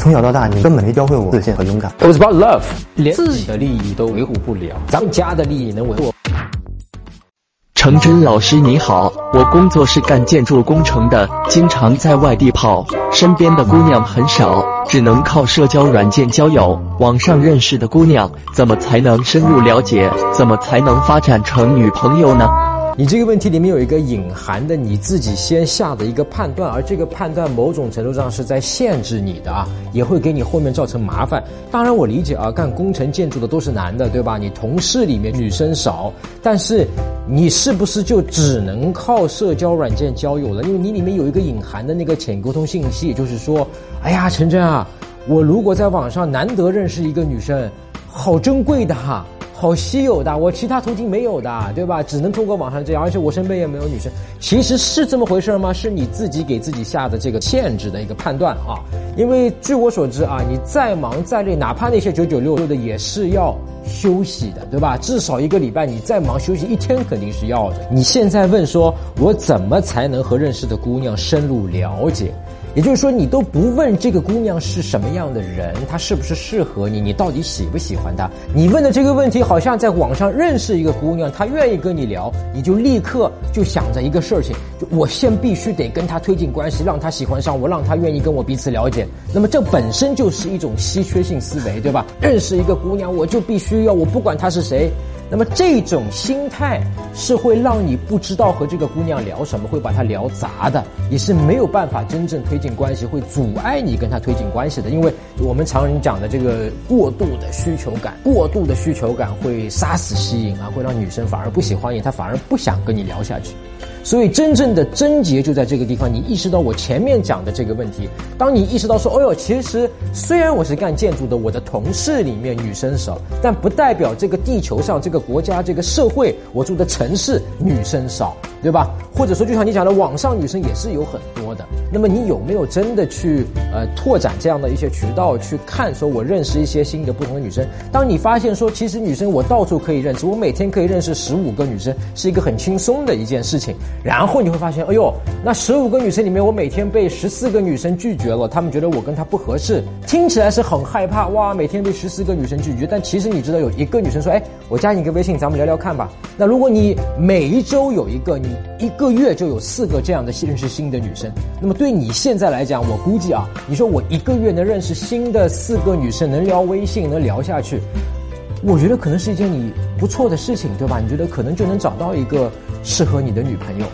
从小到大，你根本没教会我自信和勇敢。It was about love，连自己的利益都维护不了，咱们家的利益能维护？程真老师你好，我工作是干建筑工程的，经常在外地跑，身边的姑娘很少，只能靠社交软件交友。网上认识的姑娘，怎么才能深入了解？怎么才能发展成女朋友呢？你这个问题里面有一个隐含的你自己先下的一个判断，而这个判断某种程度上是在限制你的啊，也会给你后面造成麻烦。当然我理解啊，干工程建筑的都是男的，对吧？你同事里面女生少，但是你是不是就只能靠社交软件交友了？因为你里面有一个隐含的那个浅沟通信息，就是说，哎呀，陈真啊，我如果在网上难得认识一个女生，好珍贵的哈。好稀有的，我其他途径没有的，对吧？只能通过网上这样，而且我身边也没有女生。其实是这么回事吗？是你自己给自己下的这个限制的一个判断啊。因为据我所知啊，你再忙再累，哪怕那些九九六六的也是要休息的，对吧？至少一个礼拜你再忙休息一天肯定是要的。你现在问说，我怎么才能和认识的姑娘深入了解？也就是说，你都不问这个姑娘是什么样的人，她是不是适合你，你到底喜不喜欢她？你问的这个问题，好像在网上认识一个姑娘，她愿意跟你聊，你就立刻就想着一个事情，就我先必须得跟她推进关系，让她喜欢上我，让她愿意跟我彼此了解。那么这本身就是一种稀缺性思维，对吧？认识一个姑娘，我就必须要，我不管她是谁。那么这种心态是会让你不知道和这个姑娘聊什么，会把她聊砸的，也是没有办法真正推进关系，会阻碍你跟她推进关系的。因为我们常人讲的这个过度的需求感，过度的需求感会杀死吸引啊，会让女生反而不喜欢你，她反而不想跟你聊下去。所以真正的症结就在这个地方，你意识到我前面讲的这个问题。当你意识到说，哦哟，其实虽然我是干建筑的，我的同事里面女生少，但不代表这个地球上这个国家这个社会我住的城市女生少，对吧？或者说，就像你讲的，网上女生也是有很多的。那么你有没有真的去呃拓展这样的一些渠道去看？说我认识一些新的不同的女生。当你发现说，其实女生我到处可以认识，我每天可以认识十五个女生，是一个很轻松的一件事情。然后你会发现，哎呦，那十五个女生里面，我每天被十四个女生拒绝了，她们觉得我跟她不合适，听起来是很害怕哇，每天被十四个女生拒绝。但其实你知道，有一个女生说，哎，我加你个微信，咱们聊聊看吧。那如果你每一周有一个，你一个月就有四个这样的认识新的女生，那么对你现在来讲，我估计啊，你说我一个月能认识新的四个女生，能聊微信，能聊下去。我觉得可能是一件你不错的事情，对吧？你觉得可能就能找到一个适合你的女朋友。